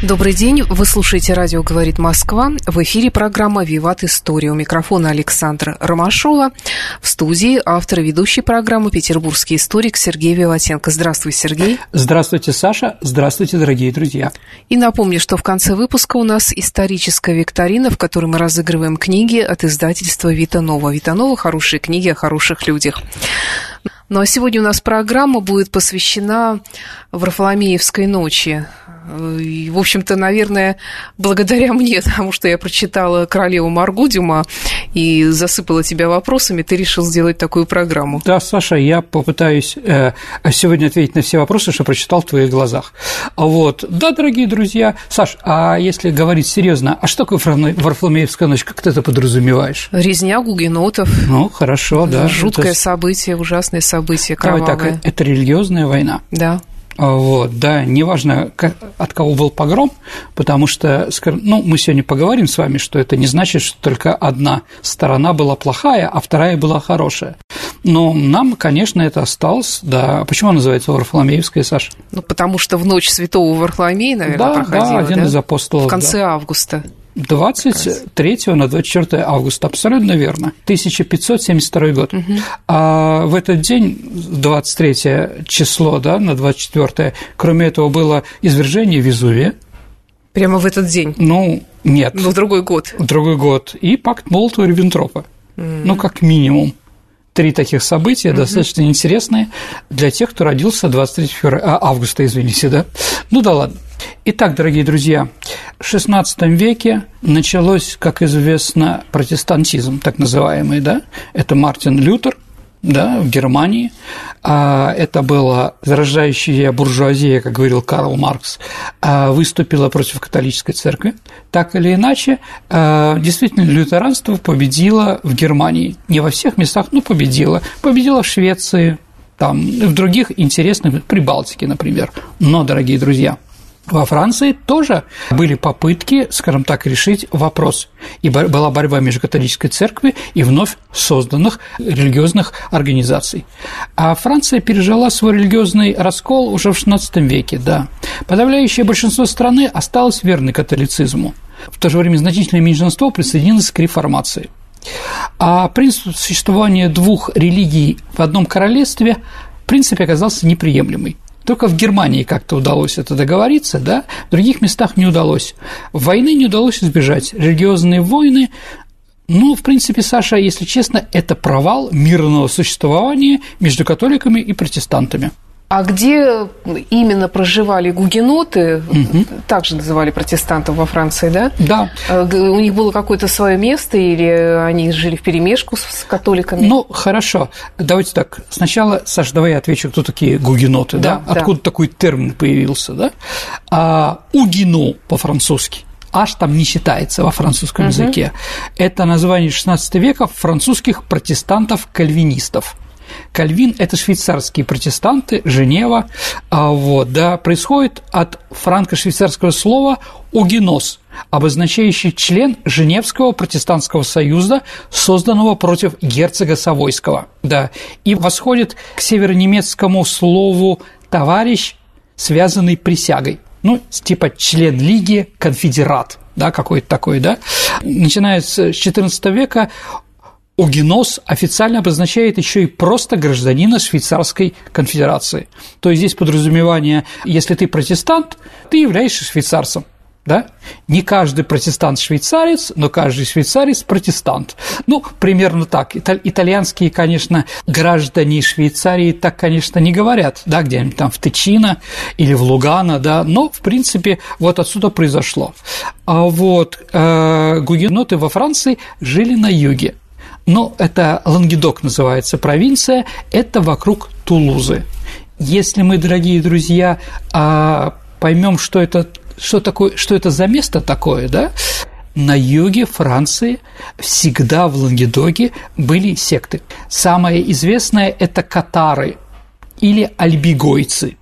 Добрый день, вы слушаете «Радио говорит Москва». В эфире программа «Виват История». У микрофона Александра Ромашова. В студии автор и ведущий программы петербургский историк Сергей Виватенко. Здравствуй, Сергей. Здравствуйте, Саша. Здравствуйте, дорогие друзья. И напомню, что в конце выпуска у нас историческая викторина, в которой мы разыгрываем книги от издательства «Витанова». «Витанова» – хорошие книги о хороших людях. Ну а сегодня у нас программа будет посвящена Варфоломеевской ночи. И, в общем-то, наверное, благодаря мне, потому что я прочитала «Королеву Дюма» и засыпала тебя вопросами, ты решил сделать такую программу. Да, Саша, я попытаюсь э, сегодня ответить на все вопросы, что прочитал в твоих глазах. Вот. Да, дорогие друзья. Саш, а если говорить серьезно, а что такое Варфоломеевская ночь? Как ты это подразумеваешь? Резня гугенотов. Ну, хорошо, да. Жуткое это... событие, ужасное событие, кровавое. Давай так, это религиозная война. Да. А, вот, да, неважно, как, от кого был погром, потому что, ну, мы сегодня поговорим с вами, что это не значит, что только одна сторона была плохая, а вторая была хорошая. Но нам, конечно, это осталось, да. Почему называется Варфоломеевская, Саша? Ну, потому что в ночь Святого Варфоломея, наверное, да, проходила, да, один да? из апостолов. В конце да. августа. 23 на 24 августа, абсолютно верно, 1572 год. Угу. А в этот день, 23 число, да, на 24, кроме этого, было извержение Везувия. Прямо в этот день? Ну, нет. Ну, в другой год. В другой год. И пакт Молотова-Риббентропа. Mm. Ну, как минимум три таких события, mm-hmm. достаточно интересные для тех, кто родился 23 февраля, а, августа, извините, да? Ну да ладно. Итак, дорогие друзья, в XVI веке началось, как известно, протестантизм, так называемый, да? Это Мартин Лютер – да, в Германии. А это была зарождающая буржуазия, как говорил Карл Маркс, а выступила против католической церкви. Так или иначе, а, действительно, лютеранство победило в Германии. Не во всех местах, но победило. Победило в Швеции, там, в других интересных, Прибалтике, например. Но, дорогие друзья, во Франции тоже были попытки, скажем так, решить вопрос. И была борьба между католической церковью и вновь созданных религиозных организаций. А Франция пережила свой религиозный раскол уже в XVI веке, да. Подавляющее большинство страны осталось верной католицизму. В то же время значительное меньшинство присоединилось к реформации. А принцип существования двух религий в одном королевстве в принципе оказался неприемлемый. Только в Германии как-то удалось это договориться, да, в других местах не удалось. Войны не удалось избежать. Религиозные войны ну, в принципе, Саша, если честно, это провал мирного существования между католиками и протестантами. А где именно проживали гугеноты, угу. также называли протестантов во Франции, да? Да. А, у них было какое-то свое место или они жили в перемешку с католиками? Ну, хорошо. Давайте так. Сначала, Саша, давай я отвечу, кто такие гугеноты, да? да? Откуда да. такой термин появился, да? А, угино по-французски аж там не считается во французском угу. языке. Это название XVI века французских протестантов-кальвинистов. Кальвин – это швейцарские протестанты, Женева, а, вот, да, происходит от франко-швейцарского слова «угинос», обозначающий член Женевского протестантского союза, созданного против герцога Савойского, да, и восходит к северонемецкому слову «товарищ», связанный присягой, ну, типа член лиги, конфедерат, да, какой-то такой, да. Начиная с XIV века Угинос официально обозначает еще и просто гражданина Швейцарской конфедерации. То есть здесь подразумевание, если ты протестант, ты являешься швейцарцем. Да? Не каждый протестант швейцарец, но каждый швейцарец протестант. Ну, примерно так. Итальянские, конечно, граждане Швейцарии так, конечно, не говорят, да, где-нибудь там в Тичино или в Лугано, да, но, в принципе, вот отсюда произошло. А вот э, гугеноты во Франции жили на юге, но это Лангедок называется провинция, это вокруг Тулузы. если мы, дорогие друзья, а, поймем, что это, что, такое, что это за место такое, да, на юге Франции всегда в Лангедоке были секты. Самое известное – это катары или альбигойцы.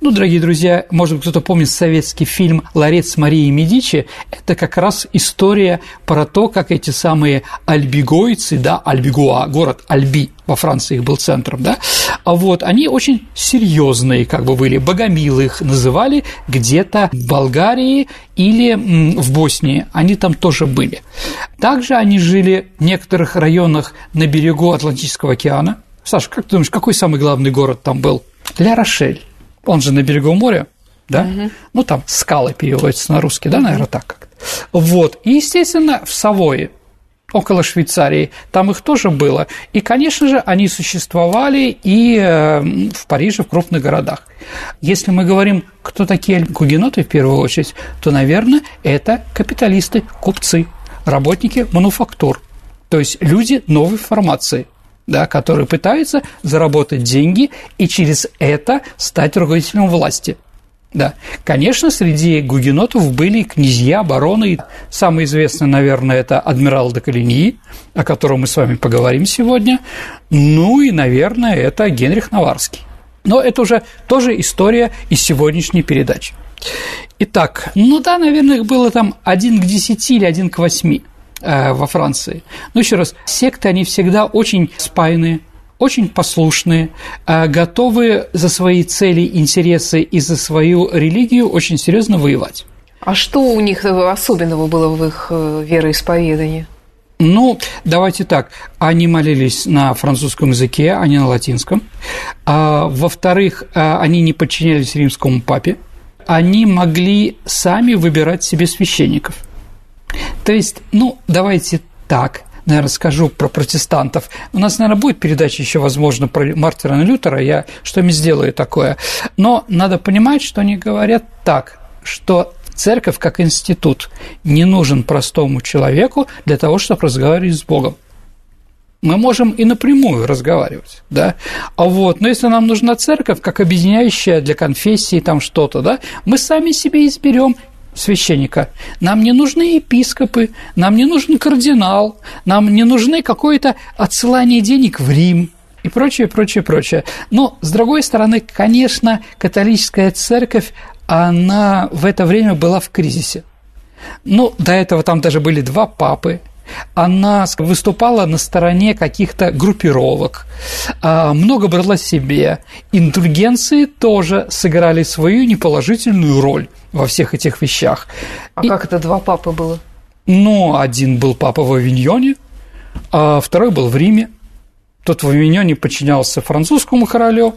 Ну, дорогие друзья, может кто-то помнит советский фильм «Ларец Марии Медичи». Это как раз история про то, как эти самые альбигойцы, да, Альбигуа, город Альби во Франции их был центром, да, а вот они очень серьезные, как бы были, богомилы их называли где-то в Болгарии или в Боснии, они там тоже были. Также они жили в некоторых районах на берегу Атлантического океана. Саша, как ты думаешь, какой самый главный город там был? Ля-Рошель он же на берегу моря, да? Угу. Ну, там скалы переводятся на русский, да, наверное, так как. Вот. И, естественно, в Савое, около Швейцарии, там их тоже было. И, конечно же, они существовали и э, в Париже, в крупных городах. Если мы говорим, кто такие гугеноты в первую очередь, то, наверное, это капиталисты, купцы, работники мануфактур, то есть люди новой формации – да, который пытается заработать деньги и через это стать руководителем власти. Да. Конечно, среди гугенотов были князья, бароны. Самый известный, наверное, это адмирал де о котором мы с вами поговорим сегодня. Ну и, наверное, это Генрих Наварский. Но это уже тоже история из сегодняшней передачи. Итак, ну да, наверное, их было там один к 10 или один к восьми во Франции. Но еще раз, секты, они всегда очень спаянные, очень послушные, э, готовы за свои цели, интересы и за свою религию очень серьезно воевать. А что у них особенного было в их э, вероисповедании? Ну, давайте так. Они молились на французском языке, а не на латинском. А, во-вторых, они не подчинялись римскому папе. Они могли сами выбирать себе священников – то есть, ну, давайте так, наверное, скажу про протестантов. У нас, наверное, будет передача еще, возможно, про Мартина Лютера, я что-нибудь сделаю такое. Но надо понимать, что они говорят так, что церковь как институт не нужен простому человеку для того, чтобы разговаривать с Богом. Мы можем и напрямую разговаривать, да, а вот, но если нам нужна церковь, как объединяющая для конфессии там что-то, да, мы сами себе изберем священника. Нам не нужны епископы, нам не нужен кардинал, нам не нужны какое-то отсылание денег в Рим и прочее, прочее, прочее. Но, с другой стороны, конечно, католическая церковь, она в это время была в кризисе. Ну, до этого там даже были два папы, она выступала на стороне каких-то группировок, а, много брала себе. Индульгенции тоже сыграли свою неположительную роль во всех этих вещах. А И, как это два папы было? Ну, один был папа в Авиньоне, а второй был в Риме. Тот в Авиньоне подчинялся французскому королю,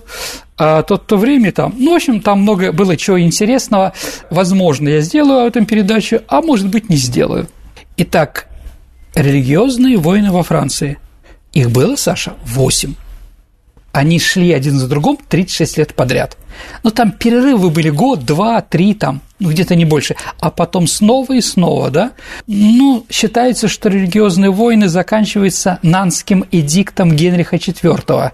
а тот то время там, ну, в общем, там много было чего интересного. Возможно, я сделаю эту передачу, а может быть, не сделаю. Итак, религиозные войны во Франции. Их было, Саша, восемь. Они шли один за другом 36 лет подряд. Но там перерывы были год, два, три там ну, где-то не больше, а потом снова и снова, да? Ну, считается, что религиозные войны заканчиваются Нанским эдиктом Генриха IV.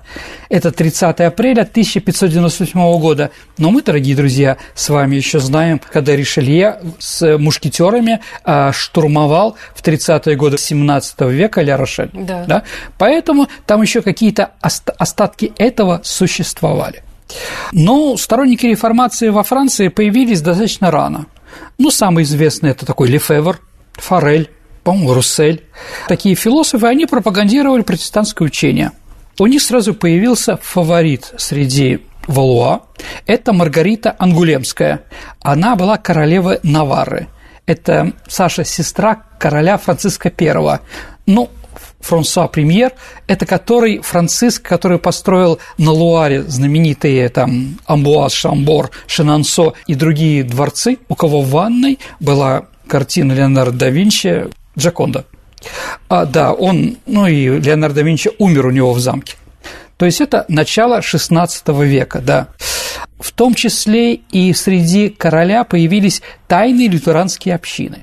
Это 30 апреля 1598 года. Но мы, дорогие друзья, с вами еще знаем, когда Ришелье с мушкетерами а, штурмовал в 30-е годы 17 века Ля-Рошель. Да. да. Поэтому там еще какие-то остатки этого существовали. Но сторонники реформации во Франции появились достаточно рано. Ну, самый известный – это такой Лефевр, Форель, по-моему, Руссель. Такие философы, они пропагандировали протестантское учение. У них сразу появился фаворит среди Валуа – это Маргарита Ангулемская. Она была королевой Наварры. Это Саша, сестра короля Франциска I. Ну, Франсуа Премьер, это который Франциск, который построил на Луаре знаменитые там Амбуаз, Шамбор, Шенансо и другие дворцы, у кого в ванной была картина Леонардо да Винчи «Джаконда». А, да, он, ну и Леонардо да Винчи умер у него в замке. То есть это начало XVI века, да. В том числе и среди короля появились тайные лютеранские общины.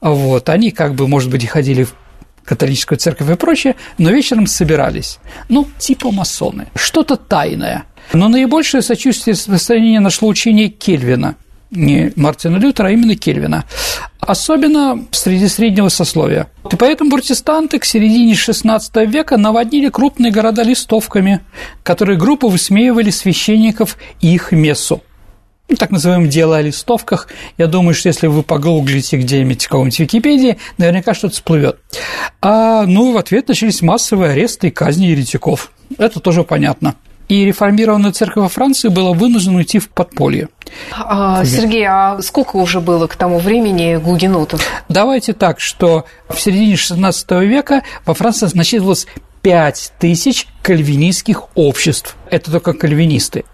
Вот, они как бы, может быть, ходили в католическую церковь и прочее, но вечером собирались. Ну, типа масоны. Что-то тайное. Но наибольшее сочувствие и распространение нашло учение Кельвина, не Мартина Лютера, а именно Кельвина, особенно среди среднего сословия. И поэтому протестанты к середине XVI века наводнили крупные города листовками, которые группы высмеивали священников и их мессу так называемое дело о листовках. Я думаю, что если вы погуглите где-нибудь в каком-нибудь Википедии, наверняка что-то всплывет. А, ну, в ответ начались массовые аресты и казни еретиков. Это тоже понятно. И реформированная церковь во Франции была вынуждена уйти в подполье. А, Сергей, а сколько уже было к тому времени гугенотов? Давайте так, что в середине XVI века во Франции насчитывалось 5 тысяч кальвинистских обществ. Это только кальвинисты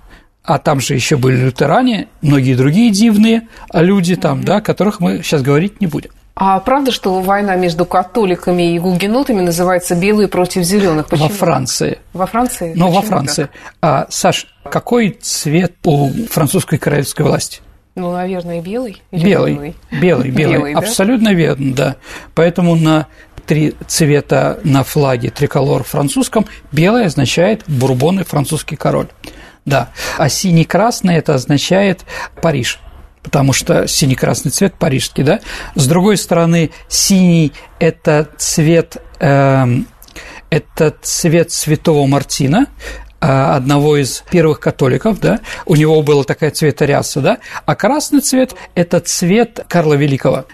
а там же еще были лютеране, многие другие дивные люди там, да, о которых мы сейчас говорить не будем. А правда, что война между католиками и гугенотами называется «белые против зеленых»? Во Франции. Во Франции? Ну, во Франции. Так? А, Саш, какой цвет у французской королевской власти? Ну, наверное, белый. Или белый, белый, белый, белый. белый Абсолютно да? верно, да. Поэтому на три цвета на флаге триколор французском белый означает бурбон и французский король. Да. А синий-красный это означает Париж потому что синий-красный цвет парижский, да. С другой стороны, синий – это цвет, э, это цвет святого Мартина, э, одного из первых католиков, да, у него была такая цветоряса, да, а красный цвет – это цвет Карла Великого.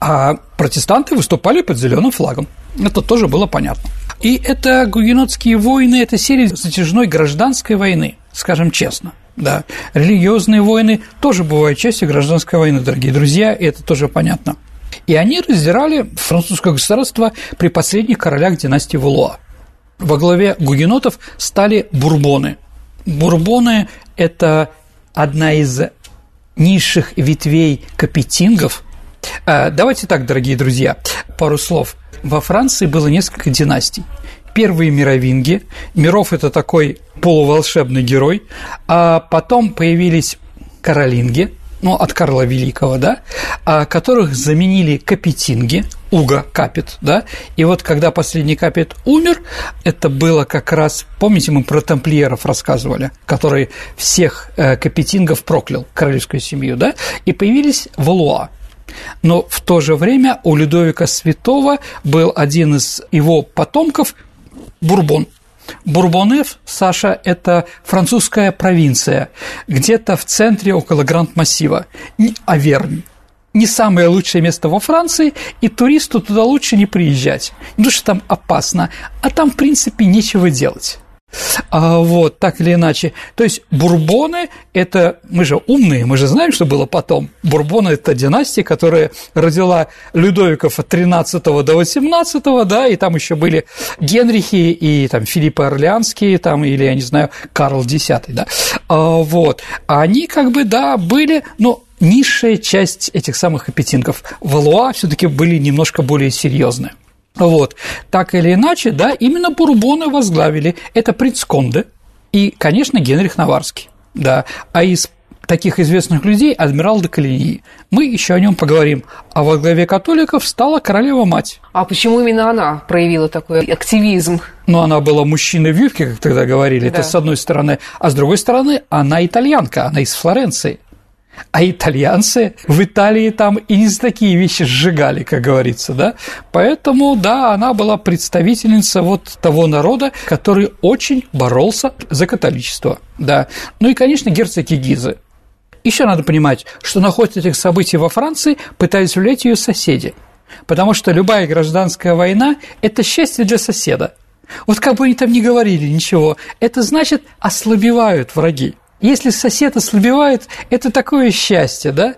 А протестанты выступали под зеленым флагом. Это тоже было понятно. И это гугенотские войны, это серия затяжной гражданской войны, скажем честно. Да, религиозные войны тоже бывают частью гражданской войны, дорогие друзья, и это тоже понятно. И они раздирали французское государство при последних королях династии Валуа. Во главе гугенотов стали бурбоны. Бурбоны – это одна из низших ветвей капетингов. А, давайте так, дорогие друзья, пару слов во Франции было несколько династий. Первые мировинги, Миров – это такой полуволшебный герой, а потом появились каролинги, ну, от Карла Великого, да, а, которых заменили капетинги, Уга Капит, да, и вот когда последний Капит умер, это было как раз, помните, мы про тамплиеров рассказывали, который всех э, капетингов проклял, королевскую семью, да, и появились Валуа, но в то же время у Людовика Святого был один из его потомков – Бурбон. Бурбонев, Саша, это французская провинция, где-то в центре около Гранд-Массива, Авернь не самое лучшее место во Франции, и туристу туда лучше не приезжать, потому что там опасно, а там, в принципе, нечего делать. А, вот, так или иначе. То есть бурбоны – это, мы же умные, мы же знаем, что было потом. Бурбоны – это династия, которая родила Людовиков от 13 до 18, да, и там еще были Генрихи и там Филиппы Орлеанские, там, или, я не знаю, Карл X, да. А, вот, они как бы, да, были, но низшая часть этих самых аппетинков. Валуа все таки были немножко более серьезные. Вот. Так или иначе, да, именно Бурбоны возглавили. Это принц Конде и, конечно, Генрих Наварский. Да. А из таких известных людей адмирал де Калиньи. Мы еще о нем поговорим. А во главе католиков стала королева-мать. А почему именно она проявила такой активизм? Ну, она была мужчиной в юбке, как тогда говорили, да. это с одной стороны. А с другой стороны, она итальянка, она из Флоренции. А итальянцы в Италии там и не такие вещи сжигали, как говорится, да? Поэтому, да, она была представительница вот того народа, который очень боролся за католичество, да. Ну и, конечно, герцоги Гизы. Еще надо понимать, что на ход этих событий во Франции пытались влиять ее соседи, потому что любая гражданская война – это счастье для соседа. Вот как бы они там ни говорили ничего, это значит ослабевают враги. Если сосед ослабевает, это такое счастье, да?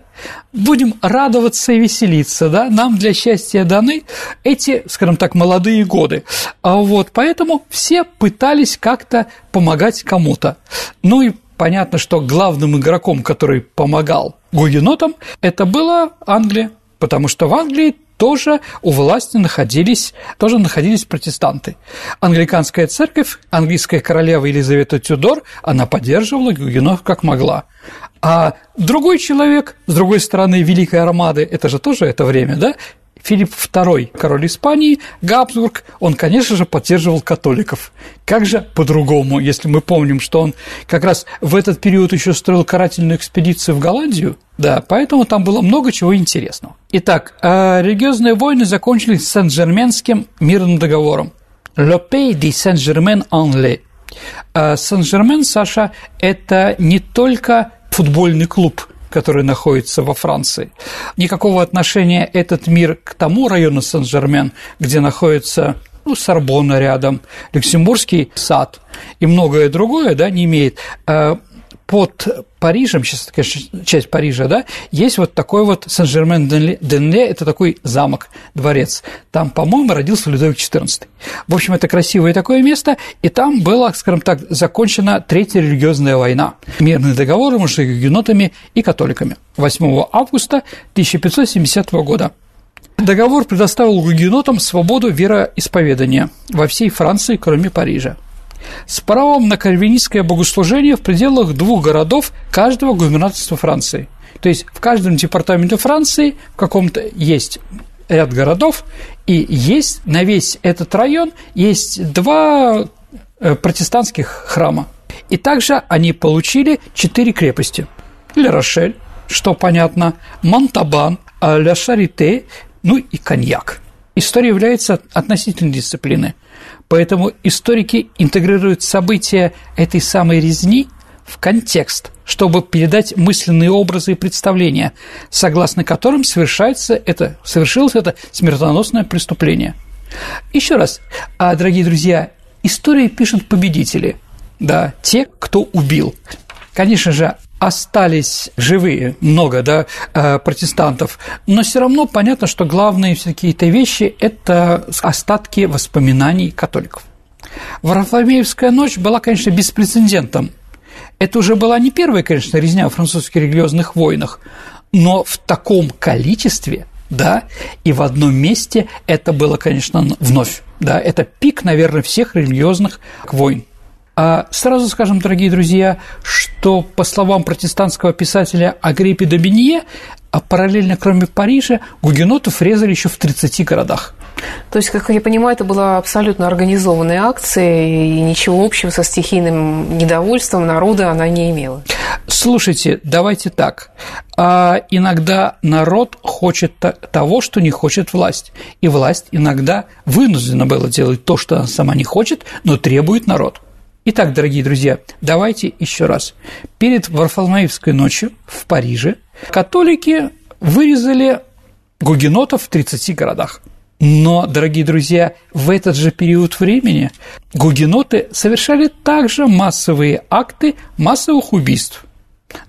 Будем радоваться и веселиться, да? Нам для счастья даны эти, скажем так, молодые годы. А вот поэтому все пытались как-то помогать кому-то. Ну и понятно, что главным игроком, который помогал гугенотам, это была Англия, потому что в Англии тоже у власти находились, тоже находились протестанты. Англиканская церковь, английская королева Елизавета Тюдор, она поддерживала гугенов как могла. А другой человек, с другой стороны Великой Армады, это же тоже это время, да, Филипп II, король Испании, Габсбург, он, конечно же, поддерживал католиков. Как же по-другому, если мы помним, что он как раз в этот период еще строил карательную экспедицию в Голландию, да, поэтому там было много чего интересного. Итак, а религиозные войны закончились Сен-Жерменским мирным договором. «Le pays de Saint-Germain-en-Laye». А Сен-Жермен, Саша, это не только футбольный клуб, который находится во Франции. Никакого отношения этот мир к тому району Сен-Жермен, где находится ну, Сорбонна рядом, Люксембургский сад и многое другое, да, не имеет. А под Парижем, сейчас, конечно, часть Парижа, да, есть вот такой вот Сен-Жермен-Денле, это такой замок, дворец. Там, по-моему, родился Людовик XIV. В общем, это красивое такое место, и там была, скажем так, закончена Третья религиозная война. Мирный договор между гюнотами и католиками 8 августа 1570 года. Договор предоставил гугенотам свободу вероисповедания во всей Франции, кроме Парижа с правом на кальвинистское богослужение в пределах двух городов каждого губернаторства Франции. То есть в каждом департаменте Франции в каком-то есть ряд городов, и есть на весь этот район есть два э, протестантских храма. И также они получили четыре крепости. Ле Рошель, что понятно, Монтабан, Ля Шарите, ну и Коньяк. История является относительной дисциплиной. Поэтому историки интегрируют события этой самой резни в контекст, чтобы передать мысленные образы и представления, согласно которым совершается это, совершилось это смертоносное преступление. Еще раз, а, дорогие друзья, истории пишут победители, да, те, кто убил. Конечно же, остались живые много да, э, протестантов, но все равно понятно, что главные все какие-то вещи – это остатки воспоминаний католиков. Варфоломеевская ночь была, конечно, беспрецедентом. Это уже была не первая, конечно, резня в французских религиозных войнах, но в таком количестве, да, и в одном месте это было, конечно, вновь, да, это пик, наверное, всех религиозных войн. А сразу скажем, дорогие друзья, что, по словам протестантского писателя Агриппи Доминье, а параллельно, кроме Парижа, гугенотов резали еще в 30 городах. То есть, как я понимаю, это была абсолютно организованная акция, и ничего общего со стихийным недовольством народа она не имела. Слушайте, давайте так. А иногда народ хочет того, что не хочет власть. И власть иногда вынуждена была делать то, что она сама не хочет, но требует народ. Итак, дорогие друзья, давайте еще раз. Перед Варфоломеевской ночью в Париже католики вырезали гугенотов в 30 городах. Но, дорогие друзья, в этот же период времени гугеноты совершали также массовые акты массовых убийств.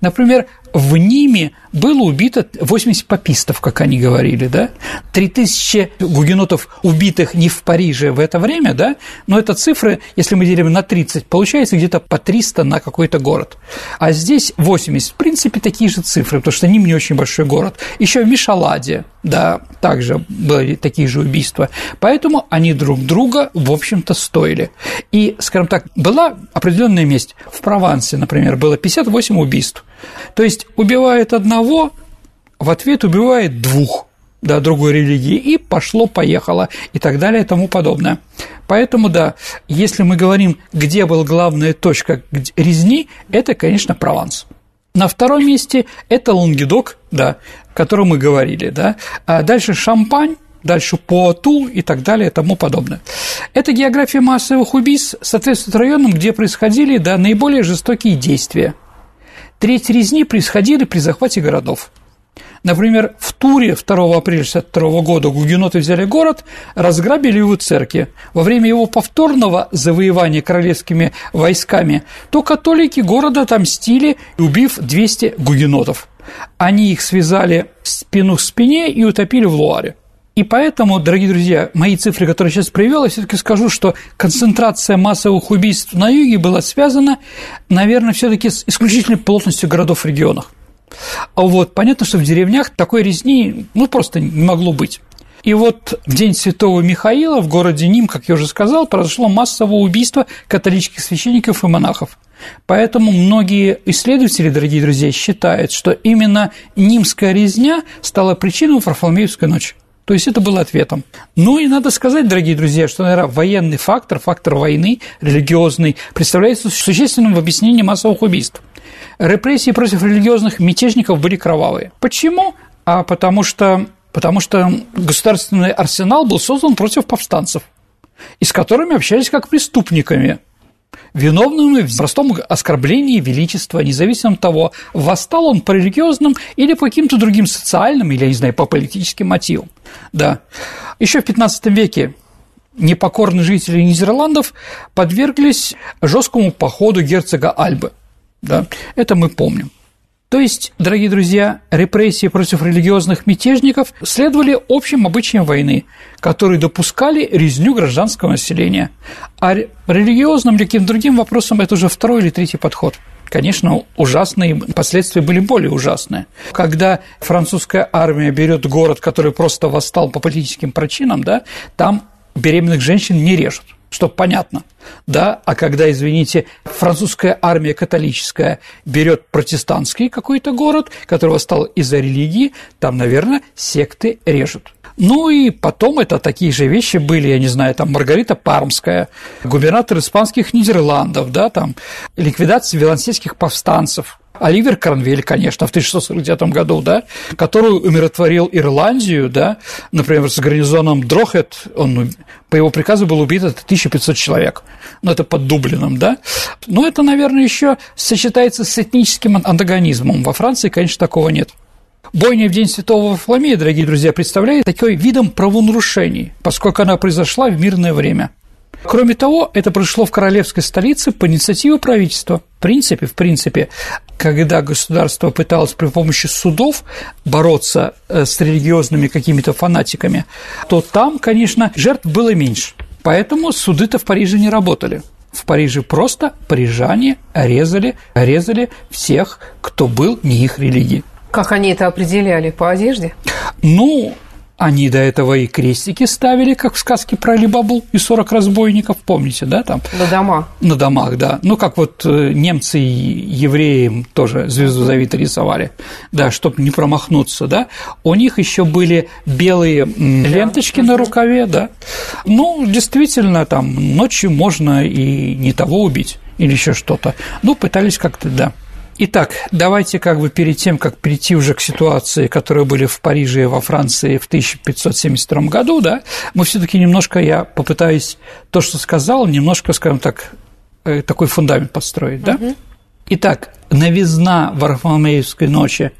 Например, в Ниме было убито 80 папистов, как они говорили, да? 3000 гугенотов, убитых не в Париже в это время, да? Но это цифры, если мы делим на 30, получается где-то по 300 на какой-то город. А здесь 80. В принципе, такие же цифры, потому что Ним не очень большой город. Еще в Мишаладе, да, также были такие же убийства. Поэтому они друг друга, в общем-то, стоили. И, скажем так, была определенная месть. В Провансе, например, было 58 убийств. То есть убивает одного, в ответ убивает двух да, другой религии, и пошло-поехало, и так далее, и тому подобное. Поэтому, да, если мы говорим, где была главная точка резни, это, конечно, Прованс. На втором месте это Лангедок, да, о котором мы говорили, да, а дальше Шампань, дальше Пуату и так далее и тому подобное. Это география массовых убийств соответствует районам, где происходили да, наиболее жестокие действия – Треть резни происходили при захвате городов. Например, в Туре 2 апреля 1962 года гугеноты взяли город, разграбили его церкви. Во время его повторного завоевания королевскими войсками, то католики города отомстили, убив 200 гугенотов. Они их связали спину к спине и утопили в Луаре. И поэтому, дорогие друзья, мои цифры, которые я сейчас привел, я все-таки скажу, что концентрация массовых убийств на юге была связана, наверное, все-таки с исключительной плотностью городов в регионах. А вот понятно, что в деревнях такой резни ну, просто не могло быть. И вот в день Святого Михаила в городе Ним, как я уже сказал, произошло массовое убийство католических священников и монахов. Поэтому многие исследователи, дорогие друзья, считают, что именно нимская резня стала причиной Варфоломеевской ночи. То есть это было ответом. Ну и надо сказать, дорогие друзья, что, наверное, военный фактор, фактор войны, религиозный, представляется существенным в объяснении массовых убийств. Репрессии против религиозных мятежников были кровавые. Почему? А потому что, потому что государственный арсенал был создан против повстанцев, и с которыми общались как преступниками виновными в простом оскорблении величества, независимо от того, восстал он по религиозным или по каким-то другим социальным, или, я не знаю, по политическим мотивам. Да. Еще в 15 веке непокорные жители Нидерландов подверглись жесткому походу герцога Альбы. Да, это мы помним. То есть, дорогие друзья, репрессии против религиозных мятежников следовали общим обычаям войны, которые допускали резню гражданского населения. А религиозным или каким-то другим вопросам это уже второй или третий подход. Конечно, ужасные последствия были более ужасные. Когда французская армия берет город, который просто восстал по политическим причинам, да, там беременных женщин не режут чтобы понятно, да, а когда, извините, французская армия католическая берет протестантский какой-то город, который восстал из-за религии, там, наверное, секты режут. Ну и потом это такие же вещи были, я не знаю, там Маргарита Пармская, губернатор испанских Нидерландов, да, там ликвидация вилансийских повстанцев, Оливер Кранвель, конечно, в 1649 году, да, который умиротворил Ирландию, да, например, с гарнизоном Дрохет, он по его приказу был убит это 1500 человек, ну, это под Дублином, да, но это, наверное, еще сочетается с этническим антагонизмом, во Франции, конечно, такого нет. Бойня в день Святого Варфоломея, дорогие друзья, представляет такой видом правонарушений, поскольку она произошла в мирное время. Кроме того, это произошло в королевской столице по инициативе правительства. В принципе, в принципе, когда государство пыталось при помощи судов бороться э, с религиозными какими-то фанатиками, то там, конечно, жертв было меньше. Поэтому суды-то в Париже не работали. В Париже просто парижане резали, резали всех, кто был не их религии. Как они это определяли? По одежде? Ну, они до этого и крестики ставили, как в сказке про Алибабу и 40 разбойников, помните, да, там? На домах. На домах, да. Ну, как вот э, немцы и евреи тоже звезду Завита рисовали, да, чтобы не промахнуться, да. У них еще были белые ленточки да. на рукаве, да. Ну, действительно, там ночью можно и не того убить или еще что-то. Ну, пытались как-то, да. Итак, давайте как бы перед тем, как перейти уже к ситуации, которые были в Париже и во Франции в 1572 году, да, мы все таки немножко, я попытаюсь то, что сказал, немножко, скажем так, э, такой фундамент построить, да? Угу. Итак, новизна Варфоломеевской ночи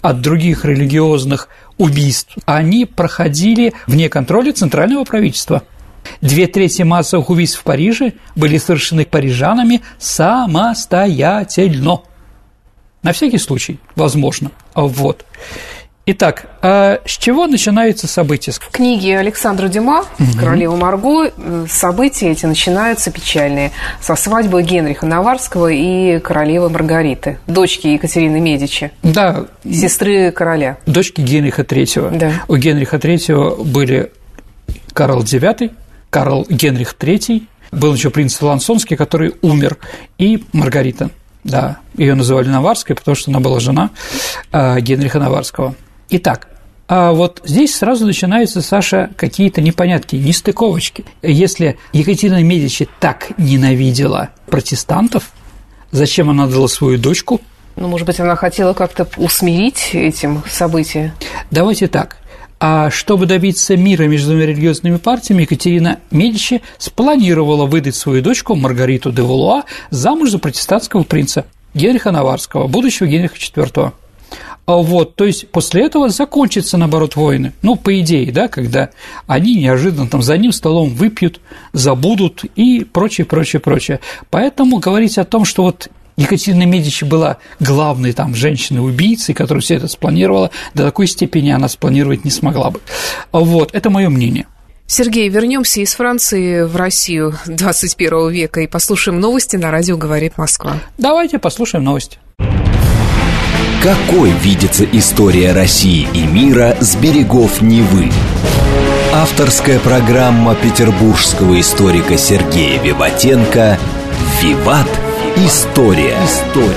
от других религиозных убийств, они проходили вне контроля центрального правительства. Две трети массовых убийств в Париже были совершены парижанами самостоятельно – на всякий случай, возможно. Вот. Итак, а с чего начинается событие? В книге Александра Дюма «Королева Марго» события эти начинаются печальные. Со свадьбы Генриха Наварского и королевы Маргариты, дочки Екатерины Медичи. Да. Сестры короля. Дочки Генриха III. Да. У Генриха III были Карл IX, Карл Генрих III, был еще принц Лансонский, который умер, и Маргарита. Да, ее называли Наварской, потому что она была жена а, Генриха Наварского. Итак, а вот здесь сразу начинаются, Саша, какие-то непонятки, нестыковочки. Если Екатерина Медичи так ненавидела протестантов, зачем она дала свою дочку? Ну, может быть, она хотела как-то усмирить этим события? Давайте так. А чтобы добиться мира между двумя религиозными партиями, Екатерина Медичи спланировала выдать свою дочку Маргариту де Валуа замуж за протестантского принца Генриха Наварского, будущего Генриха IV. А вот, то есть после этого закончатся, наоборот, войны. Ну, по идее, да, когда они неожиданно там за одним столом выпьют, забудут и прочее, прочее, прочее. Поэтому говорить о том, что вот Екатерина Медичи была главной там женщиной-убийцей, которая все это спланировала, до такой степени она спланировать не смогла бы. Вот, это мое мнение. Сергей, вернемся из Франции в Россию 21 века и послушаем новости на радио «Говорит Москва». Давайте послушаем новости. Какой видится история России и мира с берегов Невы? Авторская программа петербургского историка Сергея Виватенко «Виват. История». История.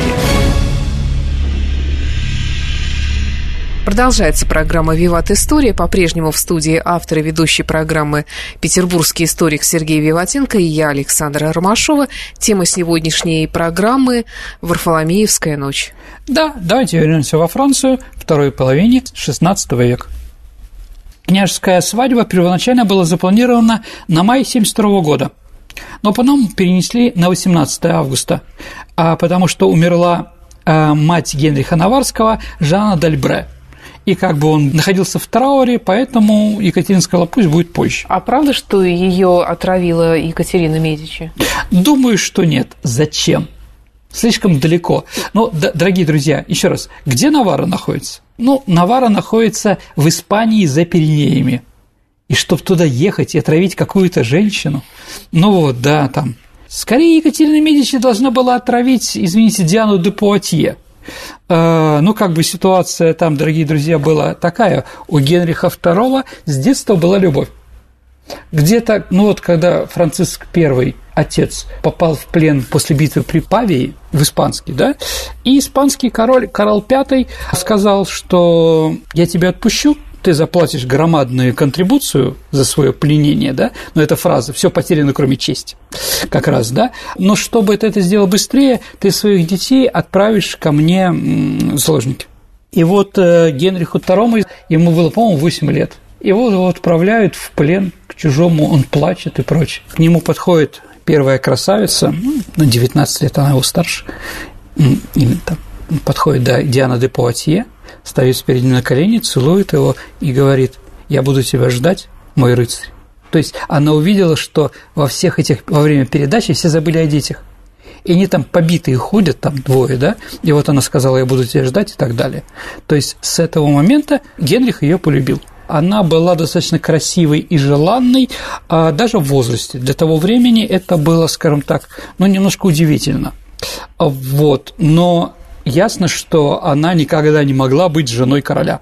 Продолжается программа «Виват История». По-прежнему в студии автор и ведущий программы петербургский историк Сергей Виватенко и я, Александра Ромашова. Тема сегодняшней программы – Варфоломеевская ночь. Да, давайте вернемся во Францию второй половине XVI века. Княжеская свадьба первоначально была запланирована на май 1972 года, но потом перенесли на 18 августа, а потому что умерла а, мать Генриха Наварского Жанна Дальбре – и как бы он находился в трауре, поэтому Екатерина сказала, пусть будет позже. А правда, что ее отравила Екатерина Медичи? Думаю, что нет. Зачем? Слишком далеко. Но, дорогие друзья, еще раз, где Навара находится? Ну, Навара находится в Испании за Пиренеями. И чтобы туда ехать и отравить какую-то женщину, ну вот, да, там. Скорее, Екатерина Медичи должна была отравить, извините, Диану де Пуатье – Э, ну, как бы ситуация там, дорогие друзья, была такая. У Генриха II с детства была любовь. Где-то, ну вот когда Франциск I, отец, попал в плен после битвы при Павии в испанский, да, и испанский король Карл V сказал, что я тебя отпущу, ты заплатишь громадную контрибуцию за свое пленение, да, но это фраза, все потеряно, кроме чести, как раз, да, но чтобы это, это сделать быстрее, ты своих детей отправишь ко мне в заложники. И вот э, Генриху II, ему было, по-моему, 8 лет, его, его отправляют в плен к чужому, он плачет и прочее. К нему подходит первая красавица, ну, на 19 лет она его старше, или там подходит да, Диана де Пуатье, ставит перед ним на колени, целует его и говорит, я буду тебя ждать, мой рыцарь. То есть она увидела, что во всех этих, во время передачи все забыли о детях. И они там побитые ходят, там двое, да, и вот она сказала, я буду тебя ждать и так далее. То есть с этого момента Генрих ее полюбил. Она была достаточно красивой и желанной, а даже в возрасте. Для того времени это было, скажем так, ну, немножко удивительно. Вот. Но ясно, что она никогда не могла быть женой короля.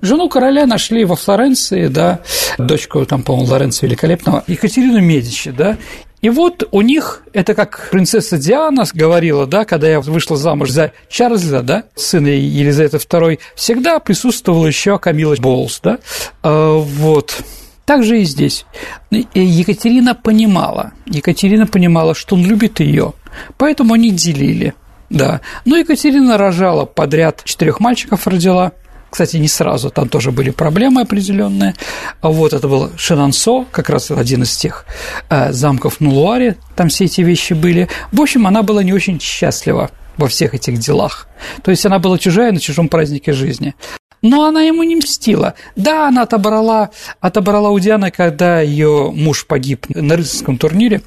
Жену короля нашли во Флоренции, да, дочку, там, по-моему, Лоренцо Великолепного, Екатерину Медичи, да, и вот у них, это как принцесса Диана говорила, да, когда я вышла замуж за Чарльза, да, сына Елизаветы II, всегда присутствовала еще Камила Боулс, да, а, вот. Так же и здесь. Екатерина понимала, Екатерина понимала, что он любит ее, поэтому они делили – да. Ну, Екатерина рожала подряд, четырех мальчиков родила. Кстати, не сразу, там тоже были проблемы определенные. Вот это был Шенансо, как раз один из тех э, замков Нулуаре, там все эти вещи были. В общем, она была не очень счастлива во всех этих делах. То есть она была чужая на чужом празднике жизни. Но она ему не мстила. Да, она отобрала, отобрала у Дианы, когда ее муж погиб на рыцарском турнире,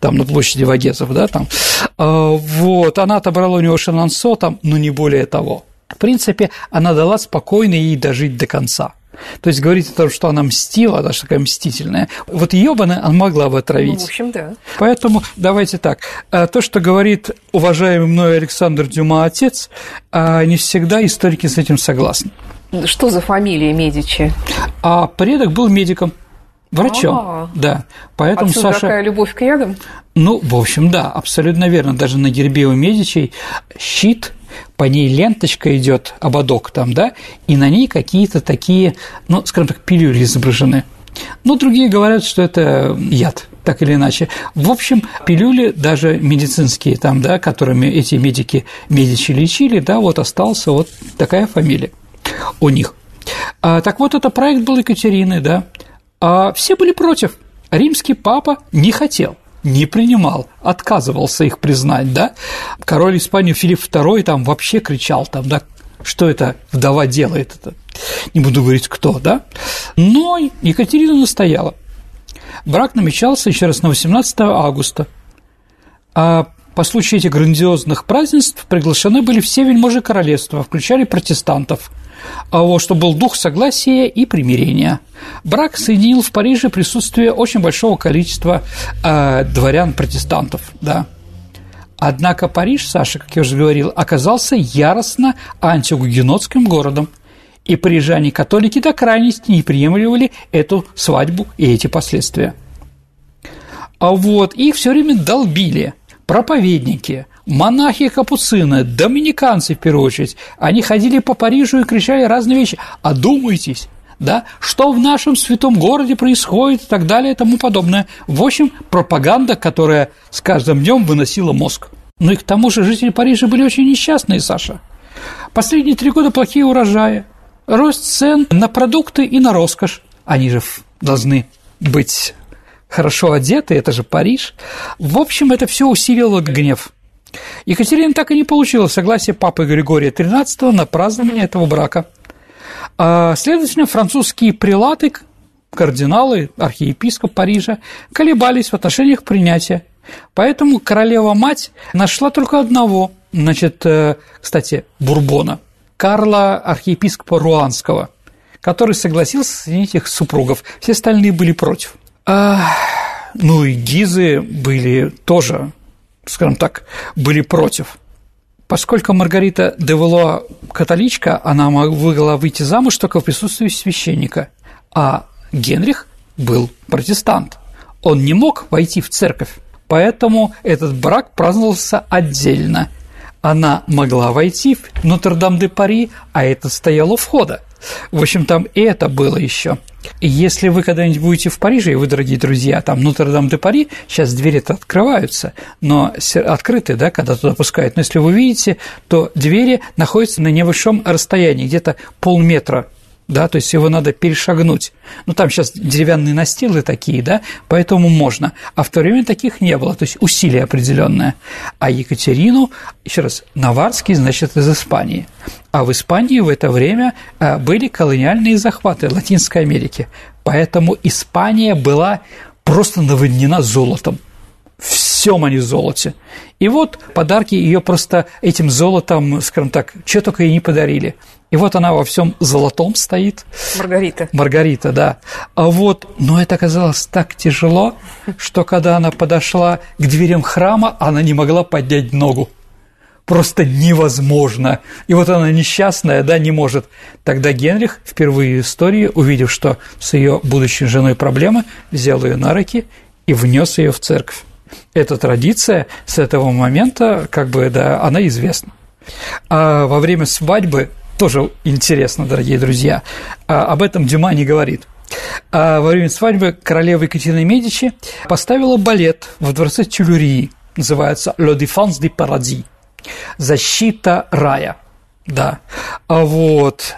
там на площади Вагезов, да, там. А, вот, она отобрала у него Шанансо, там, но не более того. В принципе, она дала спокойно ей дожить до конца. То есть говорить о том, что она мстила, даже такая мстительная, вот ее бы она могла бы отравить. Ну, в общем, да. Поэтому давайте так. А, то, что говорит уважаемый мной Александр Дюма отец, а, не всегда историки с этим согласны. Что за фамилия Медичи? А предок был медиком. Врачом, А-а-а. да. Поэтому Отсюда Саша... такая любовь к ядам? Ну, в общем, да, абсолютно верно. Даже на гербе у Медичей щит по ней ленточка идет, ободок там, да, и на ней какие-то такие, ну, скажем так, пилюли изображены. Но другие говорят, что это яд, так или иначе. В общем, пилюли, даже медицинские там, да, которыми эти медики, медичи лечили, да, вот остался вот такая фамилия у них. А, так вот, это проект был Екатерины, да. А все были против. Римский папа не хотел не принимал, отказывался их признать, да. Король Испании Филипп II там вообще кричал там, да, что это вдова делает это, не буду говорить кто, да. Но Екатерина настояла. Брак намечался еще раз на 18 августа, а по случаю этих грандиозных празднеств приглашены были все вельможи королевства, включали протестантов, а вот что был дух согласия и примирения. Брак соединил в Париже присутствие очень большого количества э, дворян-протестантов, да. Однако Париж, Саша, как я уже говорил, оказался яростно антигугенотским городом, и парижане-католики до крайности не приемливали эту свадьбу и эти последствия. А вот их все время долбили – проповедники, монахи капуцины, доминиканцы в первую очередь, они ходили по Парижу и кричали разные вещи. Одумайтесь, да, что в нашем святом городе происходит и так далее и тому подобное. В общем, пропаганда, которая с каждым днем выносила мозг. Ну и к тому же жители Парижа были очень несчастные, Саша. Последние три года плохие урожаи, рост цен на продукты и на роскошь. Они же должны быть хорошо одеты, это же Париж. В общем, это все усилило гнев. Екатерина так и не получила согласия папы Григория XIII на празднование этого брака. А, следовательно, французские прилаты, кардиналы, архиепископ Парижа колебались в отношениях принятия. Поэтому королева-мать нашла только одного, значит, э, кстати, Бурбона, Карла, архиепископа Руанского, который согласился соединить их супругов. Все остальные были против. А, ну и Гизы были тоже, скажем так, были против. Поскольку Маргарита де Валуа католичка, она могла выйти замуж только в присутствии священника, а Генрих был протестант. Он не мог войти в церковь, поэтому этот брак праздновался отдельно. Она могла войти в Нотр-Дам-де-Пари, а это стояло входа. В общем, там это было еще. И если вы когда-нибудь будете в Париже, и вы, дорогие друзья, там Нотр-Дам-де-Пари, сейчас двери-то открываются, но открыты, да, когда туда пускают. Но если вы видите, то двери находятся на небольшом расстоянии, где-то полметра да, то есть его надо перешагнуть. Ну, там сейчас деревянные настилы такие, да, поэтому можно. А в то время таких не было, то есть усилие определенное. А Екатерину, еще раз, Наварский, значит, из Испании. А в Испании в это время а, были колониальные захваты Латинской Америки. Поэтому Испания была просто наводнена золотом всем они золоте. И вот подарки ее просто этим золотом, скажем так, что только ей не подарили. И вот она во всем золотом стоит. Маргарита. Маргарита, да. А вот, но это оказалось так тяжело, что когда она подошла к дверям храма, она не могла поднять ногу. Просто невозможно. И вот она несчастная, да, не может. Тогда Генрих впервые в истории, увидев, что с ее будущей женой проблемы, взял ее на руки и внес ее в церковь эта традиция с этого момента, как бы, да, она известна. А во время свадьбы тоже интересно, дорогие друзья, а об этом Дюма не говорит. А во время свадьбы королева Екатерина Медичи поставила балет в дворце Тюлюрии, называется «Le défense du paradis» – «Защита рая». Да, а вот.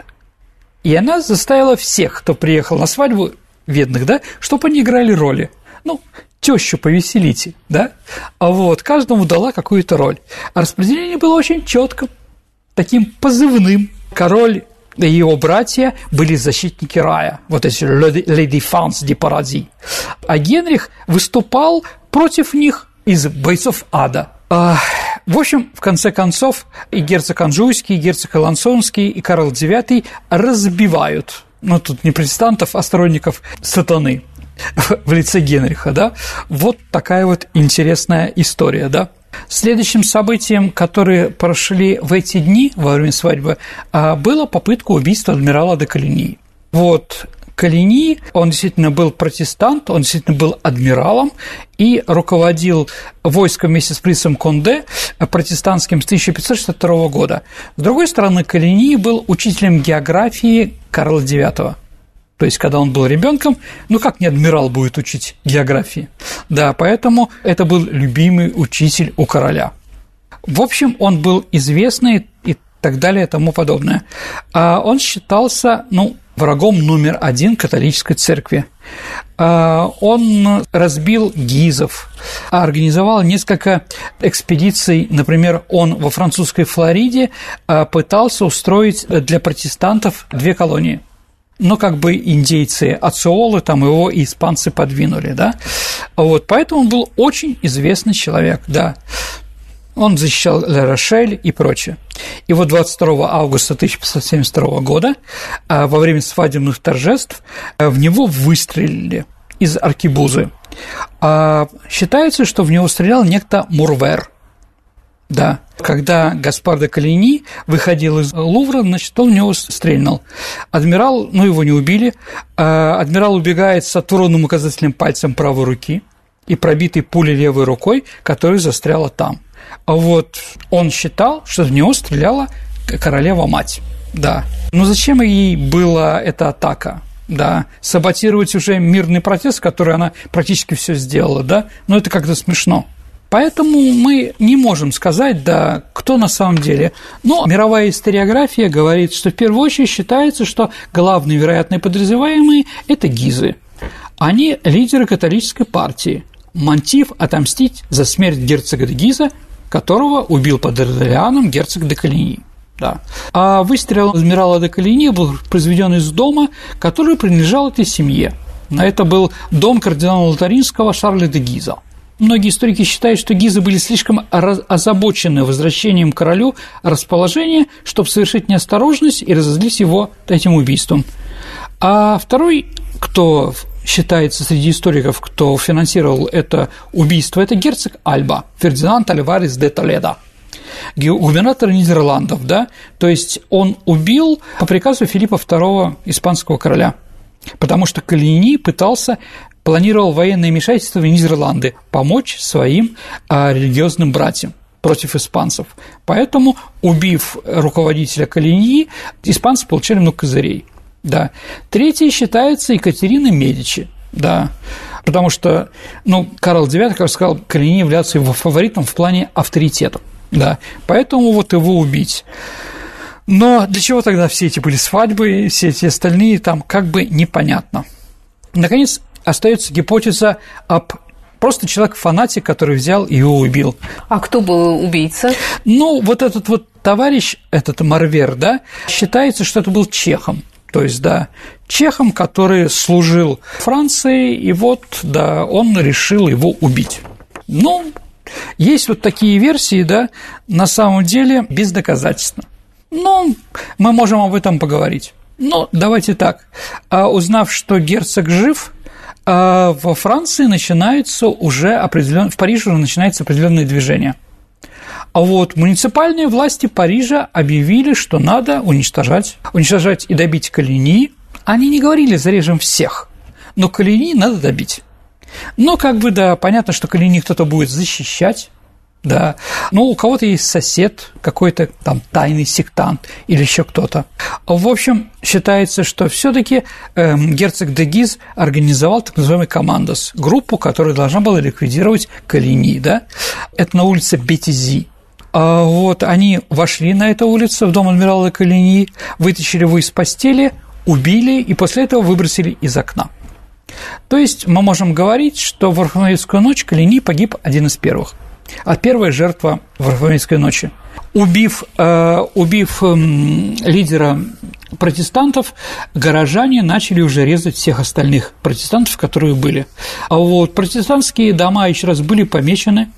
И она заставила всех, кто приехал на свадьбу, видных, да, чтобы они играли роли. Ну, тещу повеселите, да? А вот каждому дала какую-то роль. А распределение было очень четким, таким позывным. Король и его братья были защитники рая, вот эти «les défense de paradis». А Генрих выступал против них из бойцов ада. А, в общем, в конце концов, и герцог Анжуйский, и герцог Алансонский, и Карл IX разбивают, ну, тут не протестантов, а сторонников сатаны – в лице Генриха, да? Вот такая вот интересная история, да? Следующим событием, которые прошли в эти дни во время свадьбы, а, была попытка убийства адмирала де Калини. Вот Калини, он действительно был протестант, он действительно был адмиралом и руководил войском вместе с принцем Конде протестантским с 1562 года. С другой стороны, Калини был учителем географии Карла IX. То есть, когда он был ребенком, ну как не адмирал будет учить географии? Да, поэтому это был любимый учитель у короля. В общем, он был известный и так далее и тому подобное. А он считался, ну, врагом номер один католической церкви. А он разбил гизов, организовал несколько экспедиций. Например, он во французской Флориде а, пытался устроить для протестантов две колонии – но как бы индейцы Ациолы, там его и испанцы подвинули, да, вот, поэтому он был очень известный человек, да, он защищал Ле Рошель и прочее. И вот 22 августа 1572 года а, во время свадебных торжеств а, в него выстрелили из аркибузы. А считается, что в него стрелял некто Мурвер – да. Когда Гаспар де Калини выходил из Лувра, значит, он в него стрельнул. Адмирал, ну, его не убили, адмирал убегает с оторванным указательным пальцем правой руки и пробитой пулей левой рукой, которая застряла там. Вот он считал, что в него стреляла королева-мать. Да. Но зачем ей была эта атака? Да, саботировать уже мирный протест, который она практически все сделала, да, но это как-то смешно. Поэтому мы не можем сказать, да, кто на самом деле. Но мировая историография говорит, что в первую очередь считается, что главные вероятные подозреваемые – это гизы. Они лидеры католической партии. Мотив – отомстить за смерть герцога Гиза, которого убил под Орлеаном герцог де Калини. Да. А выстрел адмирала де Калини был произведен из дома, который принадлежал этой семье. Это был дом кардинала Лотаринского Шарля де Гиза. Многие историки считают, что гизы были слишком озабочены возвращением королю расположения, чтобы совершить неосторожность и разозлить его этим убийством. А второй, кто считается среди историков, кто финансировал это убийство, это герцог Альба, Фердинанд Альварес де Толедо губернатор Нидерландов, да, то есть он убил по приказу Филиппа II испанского короля, потому что Калини пытался планировал военное вмешательство в Нидерланды, помочь своим а, религиозным братьям против испанцев. Поэтому, убив руководителя Калиньи, испанцы получили много козырей. Да. Третьей считается Екатерина Медичи. Да. Потому что, ну, Карл IX, как сказал, Калини является его фаворитом в плане авторитета. Да. Поэтому вот его убить. Но для чего тогда все эти были свадьбы, все эти остальные там как бы непонятно. Наконец, остается гипотеза об просто человек-фанатик, который взял и его убил. А кто был убийца? Ну, вот этот вот товарищ, этот Марвер, да, считается, что это был чехом. То есть, да, чехом, который служил Франции, и вот, да, он решил его убить. Ну, есть вот такие версии, да, на самом деле бездоказательно. Ну, мы можем об этом поговорить. Но давайте так. А узнав, что герцог жив, а во Франции начинается уже определен... в Париже уже начинается определенное движение. А вот муниципальные власти Парижа объявили, что надо уничтожать, уничтожать и добить Калини. Они не говорили «зарежем всех», но Калини надо добить. Но как бы, да, понятно, что Калини кто-то будет защищать, да. Ну, у кого-то есть сосед, какой-то там тайный сектант или еще кто-то. В общем, считается, что все-таки э, герцог Дегиз организовал так называемый командос, группу, которая должна была ликвидировать Калини, да. Это на улице Бетизи. А вот они вошли на эту улицу в дом адмирала Калини, вытащили его из постели, убили и после этого выбросили из окна. То есть мы можем говорить, что в Архангельскую ночь Калини погиб один из первых – а первая жертва Варфоломейской ночи. Убив, э, убив э, лидера протестантов, горожане начали уже резать всех остальных протестантов, которые были. А вот протестантские дома еще раз были помечены,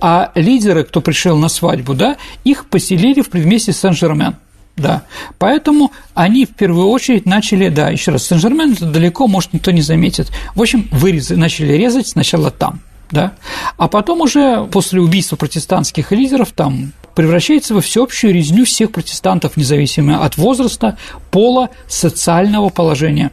а лидеры, кто пришел на свадьбу, да, их поселили в предместье Сен-Жермен. Да, поэтому они в первую очередь начали, да, еще раз, Сен-Жермен это далеко, может, никто не заметит. В общем, вырезы начали резать сначала там – да, а потом уже после убийства протестантских лидеров там превращается во всеобщую резню всех протестантов, независимо от возраста, пола, социального положения.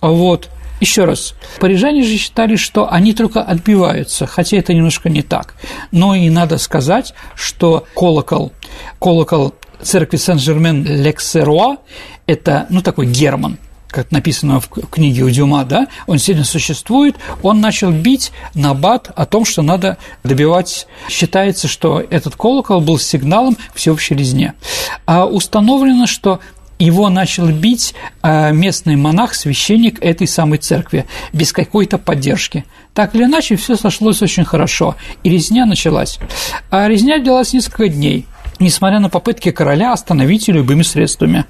А вот еще раз, парижане же считали, что они только отбиваются, хотя это немножко не так. Но и надо сказать, что колокол, колокол церкви Сен-Жермен-Лексеруа – это, ну, такой герман – как написано в книге у Дюма, да, он сильно существует, он начал бить на бат о том, что надо добивать. Считается, что этот колокол был сигналом всеобщей резне. А установлено, что его начал бить а, местный монах, священник этой самой церкви, без какой-то поддержки. Так или иначе, все сошлось очень хорошо, и резня началась. А резня длилась несколько дней – несмотря на попытки короля остановить любыми средствами.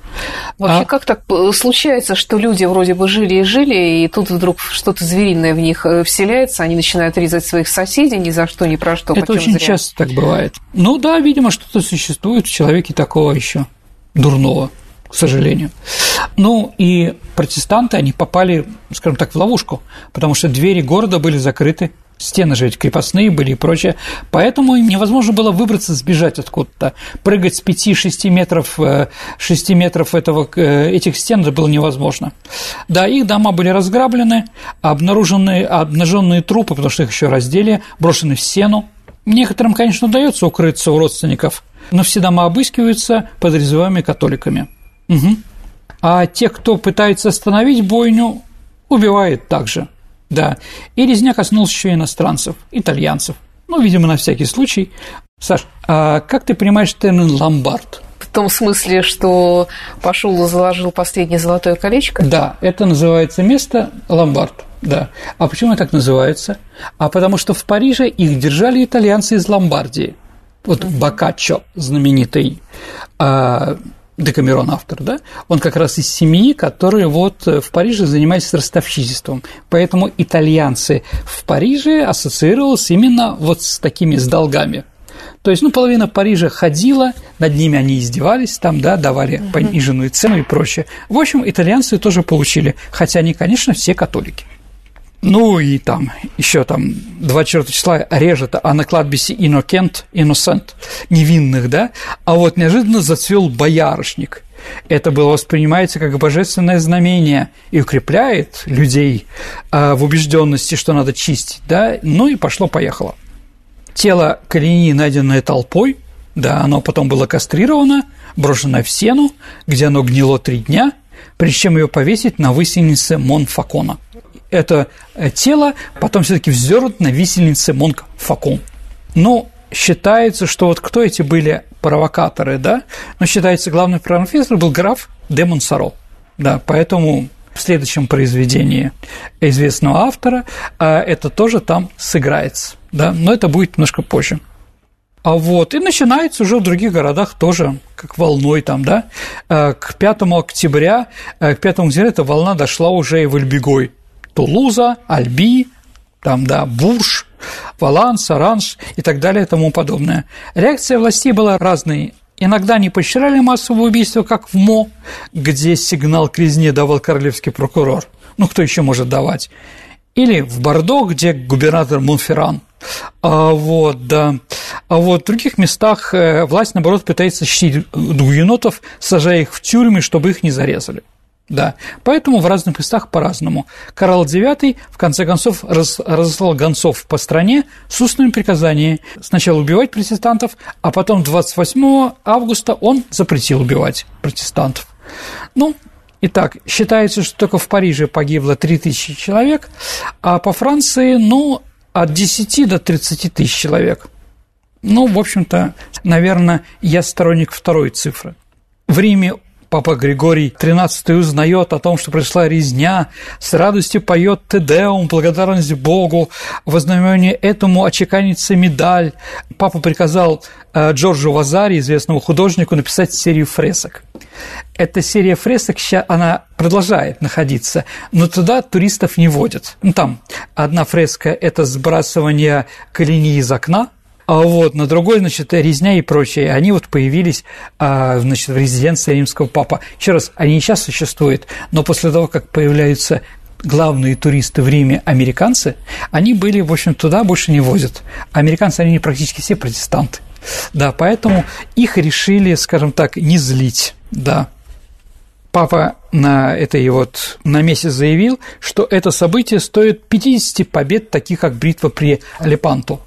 Вообще, а... как так э, случается, что люди вроде бы жили и жили, и тут вдруг что-то звериное в них э, вселяется, они начинают резать своих соседей ни за что, ни про что. Это очень зря. часто так бывает. Ну да, видимо, что-то существует в человеке такого еще дурного к сожалению. Ну и протестанты, они попали, скажем так, в ловушку, потому что двери города были закрыты стены же ведь крепостные были и прочее, поэтому им невозможно было выбраться, сбежать откуда-то, прыгать с 5-6 метров, 6 э, метров этого, э, этих стен было невозможно. Да, их дома были разграблены, обнаружены обнаженные трупы, потому что их еще раздели, брошены в сену, Некоторым, конечно, удается укрыться у родственников, но все дома обыскиваются подозреваемыми католиками. Угу. А те, кто пытается остановить бойню, убивает также. Да. И резня коснулась еще иностранцев, итальянцев. Ну, видимо, на всякий случай. Саш, а как ты понимаешь термин «ломбард»? В том смысле, что пошел и заложил последнее золотое колечко? Да, это называется место ломбард. Да. А почему это так называется? А потому что в Париже их держали итальянцы из Ломбардии. Вот Бокаччо, знаменитый а, Декамерон автор, да, он как раз из семьи, которые вот в Париже занимались ростовщичеством. Поэтому итальянцы в Париже ассоциировались именно вот с такими, с долгами. То есть, ну, половина Парижа ходила, над ними они издевались, там, да, давали пониженную цену и прочее. В общем, итальянцы тоже получили, хотя они, конечно, все католики. Ну и там еще там два черта числа режет, а на кладбище Инокент, Иносент, невинных, да, а вот неожиданно зацвел боярышник. Это было воспринимается как божественное знамение и укрепляет людей а, в убежденности, что надо чистить, да, ну и пошло-поехало. Тело Калини, найденное толпой, да, оно потом было кастрировано, брошено в сену, где оно гнило три дня, прежде чем ее повесить на высельнице Монфакона – это э, тело потом все-таки вздернут на висельнице Монк Факон. Но считается, что вот кто эти были провокаторы, да? Но считается, главный провокатор был граф де Монсоро. Да, поэтому в следующем произведении известного автора а, это тоже там сыграется, да, но это будет немножко позже. А вот, и начинается уже в других городах тоже, как волной там, да, э, к 5 октября, э, к 5 октября эта волна дошла уже и в Альбигой, Тулуза, Альби, там, да, Бурж, Валанс, Оранж и так далее и тому подобное. Реакция властей была разной. Иногда не поощряли массовое убийство, как в МО, где сигнал к резне давал королевский прокурор. Ну, кто еще может давать? Или в Бордо, где губернатор Монферран. А вот, да. А вот в других местах э, власть, наоборот, пытается щитить гуенотов, сажая их в тюрьмы, чтобы их не зарезали. Да, поэтому в разных местах по-разному. Карл IX, в конце концов, раз, разослал гонцов по стране с устными приказаниями сначала убивать протестантов, а потом 28 августа он запретил убивать протестантов. Ну, Итак, считается, что только в Париже погибло 3000 человек, а по Франции, ну, от 10 до 30 тысяч человек. Ну, в общем-то, наверное, я сторонник второй цифры. В Риме Папа Григорий XIII узнает о том, что пришла резня, с радостью поет Тедеум, благодарность Богу, в знамение этому очеканится медаль. Папа приказал э, Джорджу Вазари, известному художнику, написать серию фресок. Эта серия фресок, она продолжает находиться, но туда туристов не водят. Ну, там одна фреска – это сбрасывание колени из окна – а вот на другой, значит, резня и прочее, они вот появились, а, значит, в резиденции римского папа. Еще раз, они и сейчас существуют, но после того, как появляются главные туристы в Риме американцы, они были, в общем, туда больше не возят. Американцы, они практически все протестанты. Да, поэтому их решили, скажем так, не злить, да. Папа на этой вот на месяц заявил, что это событие стоит 50 побед, таких как бритва при Лепанту.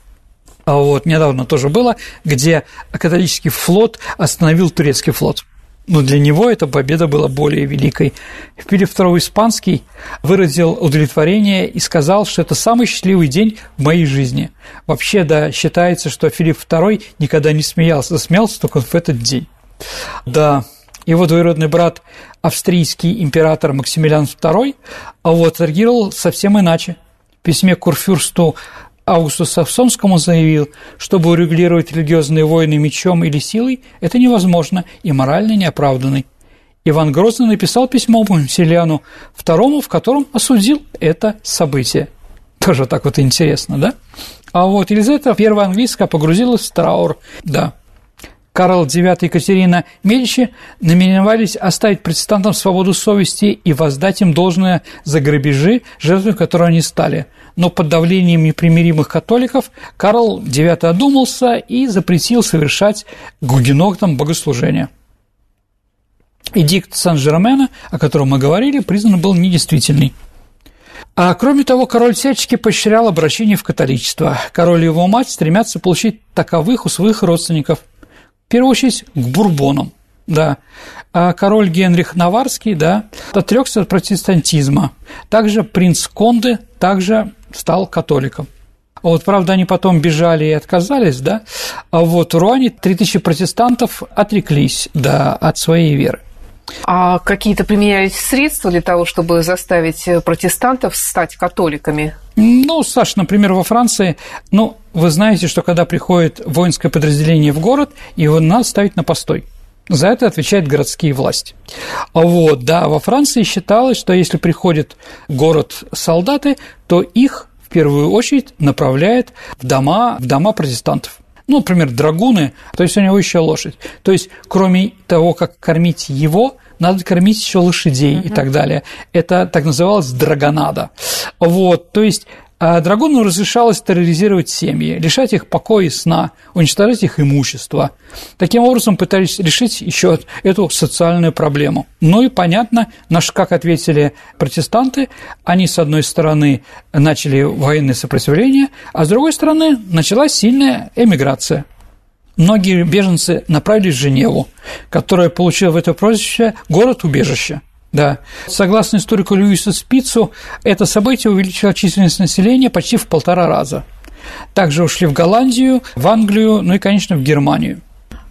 А вот недавно тоже было, где католический флот остановил турецкий флот. Но для него эта победа была более великой. Филипп II Испанский выразил удовлетворение и сказал, что это самый счастливый день в моей жизни. Вообще, да, считается, что Филипп II никогда не смеялся, смеялся только в этот день. Да, его двоюродный брат, австрийский император Максимилиан II, а вот реагировал совсем иначе. В письме Курфюрсту Августу Савсонскому заявил, чтобы урегулировать религиозные войны мечом или силой, это невозможно и морально неоправданно. Иван Грозный написал письмо Максимилиану II, в котором осудил это событие. Тоже так вот интересно, да? А вот Елизавета I английская погрузилась в траур, да. Карл IX и Екатерина Медичи намеревались оставить протестантам свободу совести и воздать им должное за грабежи, жертвами которых они стали – но под давлением непримиримых католиков Карл IX одумался и запретил совершать гугенотам богослужения. Эдикт Сан-Жермена, о котором мы говорили, признан был недействительный. А кроме того, король всячески поощрял обращение в католичество. Король и его мать стремятся получить таковых у своих родственников. В первую очередь к бурбонам, да. А король Генрих Наварский, да, отрекся от протестантизма. Также принц Конде также стал католиком. Вот, правда, они потом бежали и отказались, да, а вот в Руане 3000 протестантов отреклись, да, от своей веры. А какие-то применялись средства для того, чтобы заставить протестантов стать католиками? Ну, Саш, например, во Франции, ну, вы знаете, что когда приходит воинское подразделение в город, его надо ставить на постой. За это отвечают городские власти. Вот, да, во Франции считалось, что если приходит город солдаты, то их в первую очередь направляет в дома, в дома протестантов ну, например, драгуны, то есть у него еще лошадь. То есть, кроме того, как кормить его, надо кормить еще лошадей uh-huh. и так далее. Это так называлось драгонада. Вот, то есть а Драгуну разрешалось терроризировать семьи, лишать их покоя и сна, уничтожать их имущество. Таким образом пытались решить еще эту социальную проблему. Ну и понятно, наш, как ответили протестанты, они, с одной стороны, начали военное сопротивление, а с другой стороны, началась сильная эмиграция. Многие беженцы направились в Женеву, которая получила в это прозвище «город-убежище». Да. Согласно историку Льюиса Спицу, это событие увеличило численность населения почти в полтора раза. Также ушли в Голландию, в Англию, ну и, конечно, в Германию.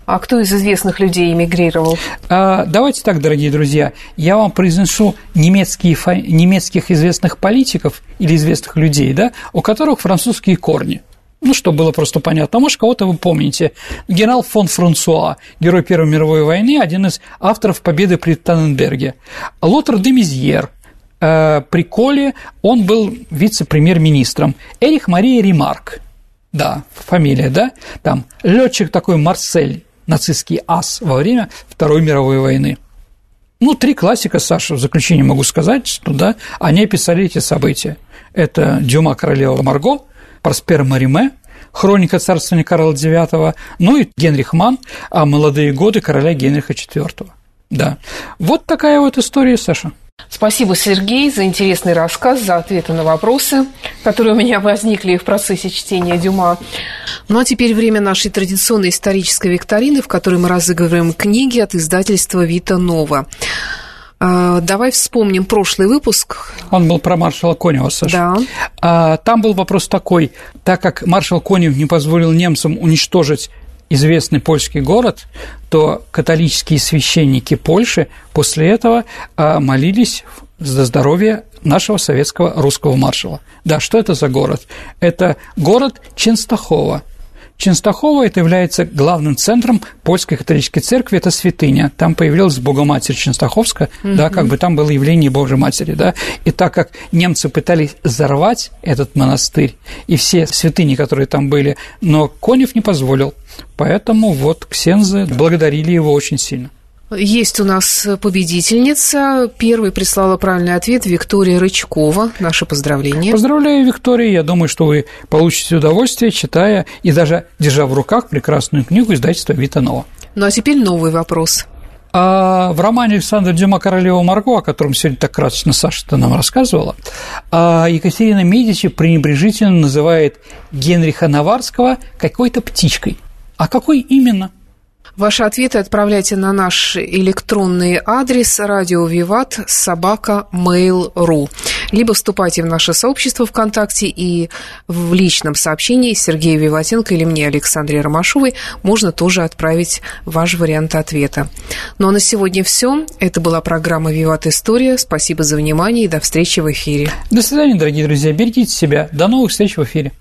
А кто из известных людей эмигрировал? А, давайте так, дорогие друзья, я вам произнесу немецкие, немецких известных политиков или известных людей, да, у которых французские корни – ну, чтобы было просто понятно. А может, кого-то вы помните. Генерал фон Франсуа, герой Первой мировой войны, один из авторов победы при Танненберге. Лотер де Мизьер, э, при Коле он был вице-премьер-министром. Эрих Мария Ремарк, да, фамилия, да, там летчик такой Марсель, нацистский ас во время Второй мировой войны. Ну, три классика, Саша, в заключение могу сказать, что да, они описали эти события. Это Дюма Королева Марго, Проспер Мариме, хроника царствования Карла IX, ну и Генрих Ман, а молодые годы короля Генриха IV. Да. Вот такая вот история, Саша. Спасибо, Сергей, за интересный рассказ, за ответы на вопросы, которые у меня возникли в процессе чтения Дюма. Ну а теперь время нашей традиционной исторической викторины, в которой мы разыгрываем книги от издательства «Вита Нова». А, давай вспомним прошлый выпуск. Он был про маршала Конева, Саша. Да. А, там был вопрос такой, так как маршал Конев не позволил немцам уничтожить известный польский город, то католические священники Польши после этого а, молились за здоровье нашего советского русского маршала. Да, что это за город? Это город Ченстахова – Ченстахова это является главным центром польской католической церкви, это святыня. Там появилась Богоматерь Ченстаховская, mm-hmm. да, как бы там было явление Божьей Матери, да. И так как немцы пытались взорвать этот монастырь и все святыни, которые там были, но Конев не позволил. Поэтому вот ксензы благодарили его очень сильно. Есть у нас победительница. Первой прислала правильный ответ Виктория Рычкова. Наше поздравление. Поздравляю, Виктория. Я думаю, что вы получите удовольствие, читая и даже держа в руках прекрасную книгу издательства Витанова. Ну а теперь новый вопрос. А в романе Александра Дюма «Королева Марго», о котором сегодня так красочно Саша нам рассказывала, а Екатерина Медичи пренебрежительно называет Генриха Наварского какой-то птичкой. А какой именно – Ваши ответы отправляйте на наш электронный адрес радио Виват собака mail.ru либо вступайте в наше сообщество ВКонтакте и в личном сообщении Сергея Виватенко или мне, Александре Ромашовой, можно тоже отправить ваш вариант ответа. Ну а на сегодня все. Это была программа «Виват История». Спасибо за внимание и до встречи в эфире. До свидания, дорогие друзья. Берегите себя. До новых встреч в эфире.